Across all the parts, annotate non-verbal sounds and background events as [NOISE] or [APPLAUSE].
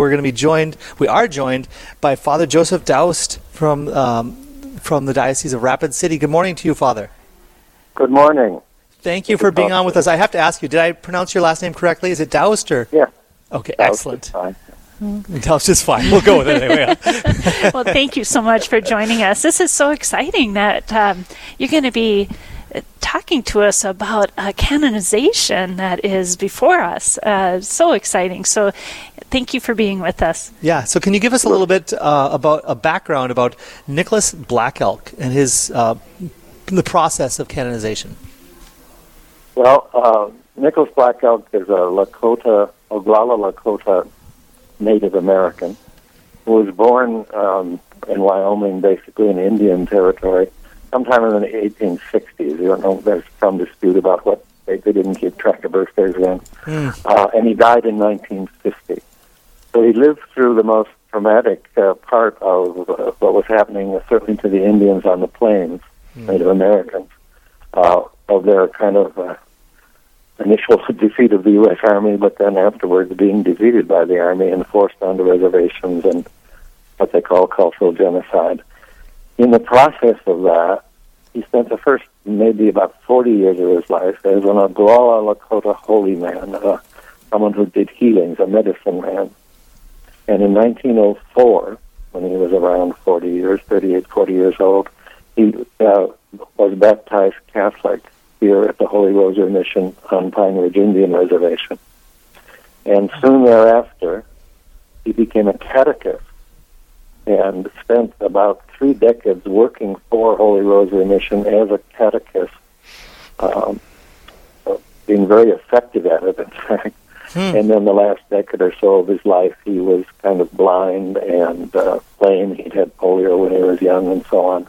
We're going to be joined, we are joined by Father Joseph Daoust from, um, from the Diocese of Rapid City. Good morning to you, Father. Good morning. Thank you for being on with us. I have to ask you, did I pronounce your last name correctly? Is it Daoust or? Yeah. Okay, Daoust excellent. is fine. Daoust is fine. We'll go with it anyway. [LAUGHS] well, thank you so much for joining us. This is so exciting that um, you're going to be uh, talking to us about a canonization that is before us. Uh, so exciting. So, thank you for being with us. Yeah. So, can you give us a little bit uh, about a background about Nicholas Black Elk and his uh, the process of canonization? Well, uh, Nicholas Black Elk is a Lakota, Oglala Lakota Native American who was born um, in Wyoming, basically in Indian territory, sometime in the 1860s. You don't know, there's some dispute about what they, they didn't keep track of birthdays then. Uh, and he died in 1950. So he lived through the most traumatic uh, part of uh, what was happening, uh, certainly to the Indians on the plains, Native Americans, uh, of their kind of uh, initial [LAUGHS] defeat of the U.S. Army, but then afterwards being defeated by the Army and forced onto reservations and what they call cultural genocide. In the process of that, he spent the first maybe about 40 years of his life as an Oglala Lakota holy man, uh, someone who did healings, a medicine man. And in 1904, when he was around 40 years, 38, 40 years old, he uh, was baptized Catholic here at the Holy Rosary Mission on Pine Ridge Indian Reservation. And soon thereafter, he became a catechist and spent about three decades working for Holy Rosary Mission as a catechist, um, being very effective at it, in fact. And then the last decade or so of his life, he was kind of blind and uh, lame. He'd had polio when he was young and so on,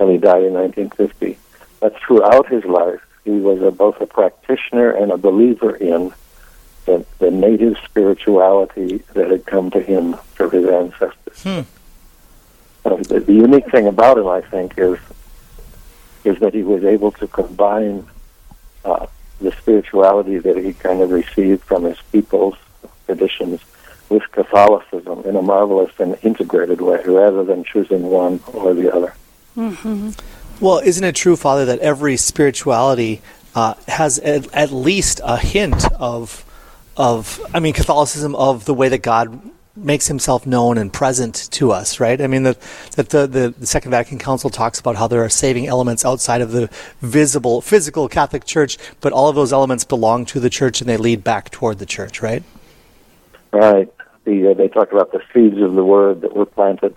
and he died in 1950. But throughout his life, he was a, both a practitioner and a believer in the, the native spirituality that had come to him through his ancestors. Hmm. Uh, the, the unique thing about him, I think, is is that he was able to combine uh, the spirituality that he kind of received from his people's traditions with Catholicism in a marvelous and integrated way, rather than choosing one or the other. Well, isn't it true, Father, that every spirituality uh, has at, at least a hint of, of, I mean, Catholicism of the way that God makes Himself known and present to us, right? I mean, that that the, the the Second Vatican Council talks about how there are saving elements outside of the visible, physical Catholic Church, but all of those elements belong to the Church and they lead back toward the Church, right? Right. The, uh, they talk about the seeds of the word that were planted.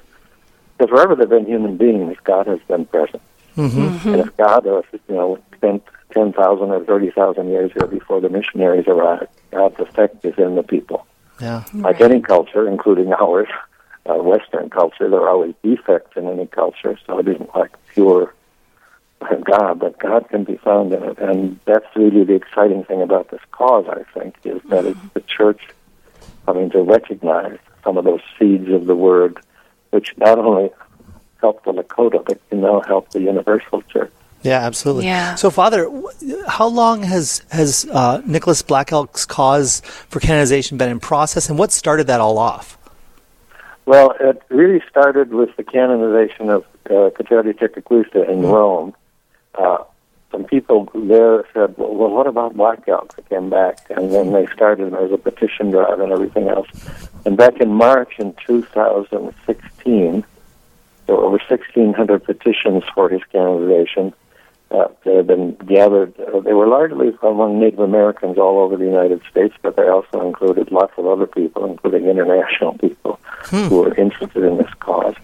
Because wherever there have been human beings, God has been present. Mm-hmm. And if God, uh, you know, spent 10,000 or 30,000 years here before the missionaries arrived, God's effect is in the people. Yeah. Like any culture, including [LAUGHS] ours, uh, Western culture, there are always defects in any culture, so it isn't like pure [LAUGHS] God, but God can be found in it. And that's really the exciting thing about this cause, I think, is that it's the church coming to recognize some of those seeds of the word, which not only help the Lakota, but can now help the universal church. Yeah, absolutely. Yeah. So, Father, how long has has uh, Nicholas Black Elk's cause for canonization been in process, and what started that all off? Well, it really started with the canonization of uh, Kateri Tekakwitha in Rome. Uh, some people there said, well, well, what about Black Elk? They came back, and then they started, there was a petition drive and everything else. And back in March in 2016, there were over 1,600 petitions for his canonization that had been gathered. Uh, they were largely among Native Americans all over the United States, but they also included lots of other people, including international people who were interested in this cause.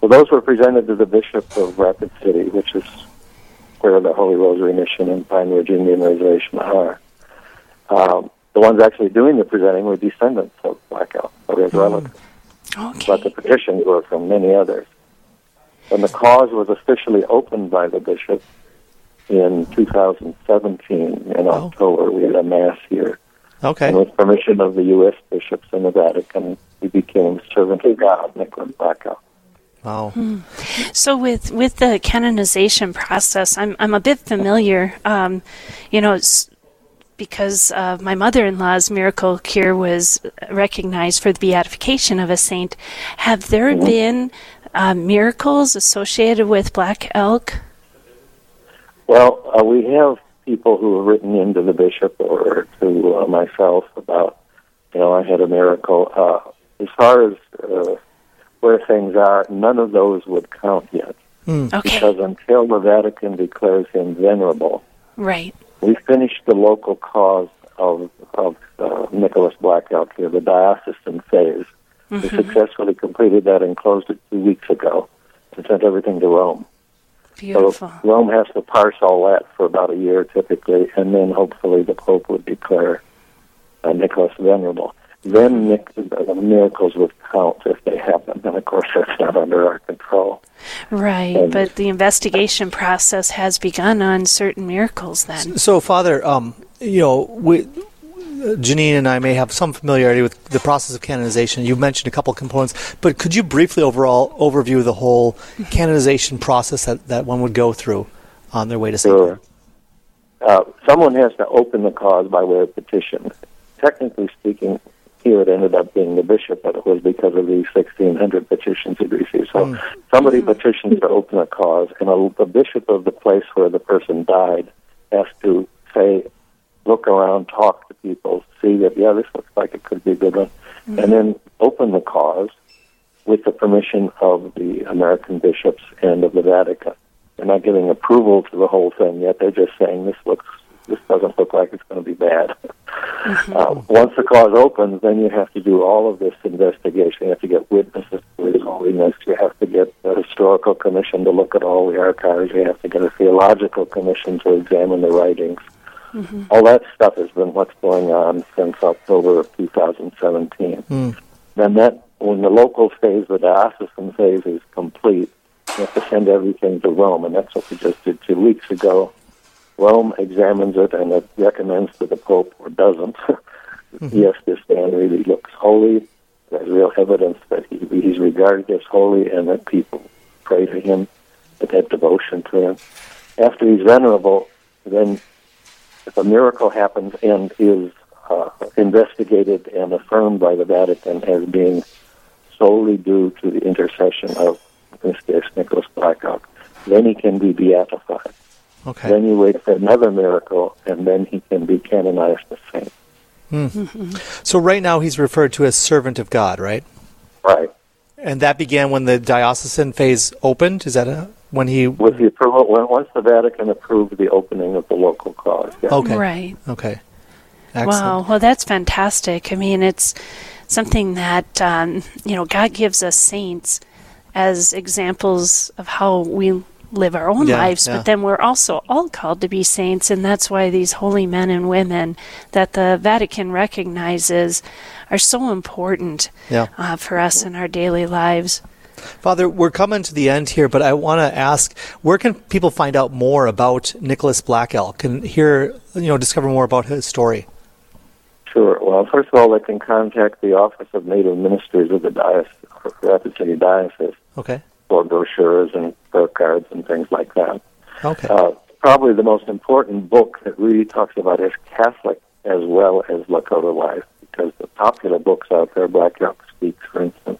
So those were presented to the Bishop of Rapid City, which is where the Holy Rosary Mission and Pine Ridge Indian Reservation are. Um, the ones actually doing the presenting were descendants of Black Elk, or his relatives but the Okay. petitions were from many others. When the cause was officially opened by the bishop in 2017 in October, we had a mass here. Okay. And with permission of the U.S. bishops in the Vatican, he became servant of God, Nicholas Black Elk. Wow. So with with the canonization process, I'm I'm a bit familiar. Um, you know, because uh, my mother-in-law's miracle cure was recognized for the beatification of a saint. Have there Mm-hmm. been uh, miracles associated with black elk? Well, uh, we have people who have written into the bishop or to uh, myself about, you know, I had a miracle. Uh, as far as uh, where things are, none of those would count yet. Okay, Because until the Vatican declares him venerable, right. we finished the local cause of, of uh, Nicholas Black Elk here, the diocesan phase. We successfully completed that and closed it two weeks ago and sent everything to Rome. Beautiful. So Rome has to parse all that for about a year typically, and then hopefully the Pope would declare uh, Nicholas venerable. Then Nick, the miracles would count if they happen, and of course [LAUGHS] that's not under our control. Right, Um, but the investigation process has begun on certain miracles then. So, Father, um, you know, we, Janine and I may have some familiarity with the process of canonization. You mentioned a couple components, but could you briefly overall overview the whole canonization process that, that one would go through on their way to St. Sure. Uh, someone has to open the cause by way of petition. Technically speaking, here it ended up being the bishop, but it was because of these 1,600 petitions he received. So somebody petitions to open a cause, and a, the bishop of the place where the person died has to say, look around, talk to people, see that, yeah, this looks like it could be a good one, and then open the cause with the permission of the American bishops and of the Vatican. They're not giving approval to the whole thing yet. They're just saying this looks, this doesn't look like it's going to be bad. Uh, once the cause opens, then you have to do all of this investigation. You have to get witnesses to holiness. You have to get a historical commission to look at all the archives. You have to get a theological commission to examine the writings. Mm-hmm. All that stuff has been what's going on since October of 2017. Then hmm. that, when the local phase, the diocesan phase is complete, you have to send everything to Rome, and that's what we just did two weeks ago. Rome examines it and it recommends to the Pope or doesn't. Yes, this man really looks holy. There's real evidence that he, he's regarded as holy and that people pray to him, that have devotion to him. After he's venerable, then if a miracle happens and is uh, investigated and affirmed by the Vatican as being solely due to the intercession of, in this case, Nicholas Black Elk, then he can be beatified. Okay. Then you wait for another miracle, and then he can be canonized as saint. So, right now he's referred to as servant of God, right? Right. And that began when the diocesan phase opened? Is that a, when he. With the approval, when, once the Vatican approved the opening of the local cause. Yeah. Okay. Right. Okay. Excellent. Wow. Well, that's fantastic. I mean, it's something that, um, you know, God gives us saints as examples of how we live our own Yeah, lives, yeah. but then we're also all called to be saints, and that's why these holy men and women that the Vatican recognizes are so important Yeah. uh, for us in our daily lives. Father, we're coming to the end here, but I want to ask, where can people find out more about Nicholas Black Elk and hear, you know, discover more about his story? Sure. Well, first of all, they can contact the Office of Native Ministers of the diocese, Rapid City Diocese, Okay. for brochures and prayer cards and things like that. Okay. Uh, probably the most important book that really talks about his Catholic as well as Lakota life, because the popular books out there, Black Elk Speaks, for instance,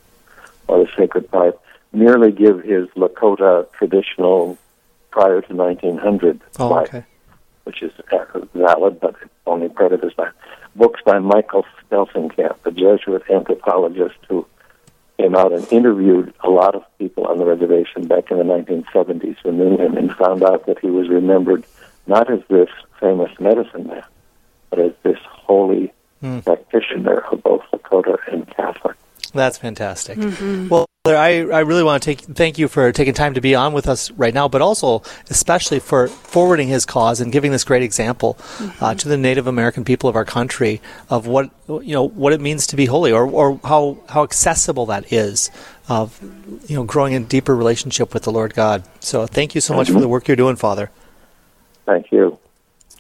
or The Sacred Pipe, merely give his Lakota traditional prior to 1900 oh, life, okay. which is uh, valid, but only predators by books by Michael Steltenkamp, a Jesuit anthropologist who came out and interviewed a lot of people on the reservation back in the 1970s who knew him and found out that he was remembered not as this famous medicine man, but as this holy Hmm. practitioner of both Lakota and Catholic. That's fantastic. Well, Father, I, I really want to take thank you for taking time to be on with us right now, but also especially for forwarding his cause and giving this great example uh, to the Native American people of our country of what you know what it means to be holy, or, or how how accessible that is of you know growing a deeper relationship with the Lord God. So thank you so much for the work you're doing, Father. Thank you.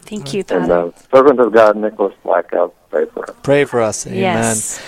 Thank you, And Father. uh, servant of God, Nicholas Black Elk, pray for us. Pray for us. Amen. yes.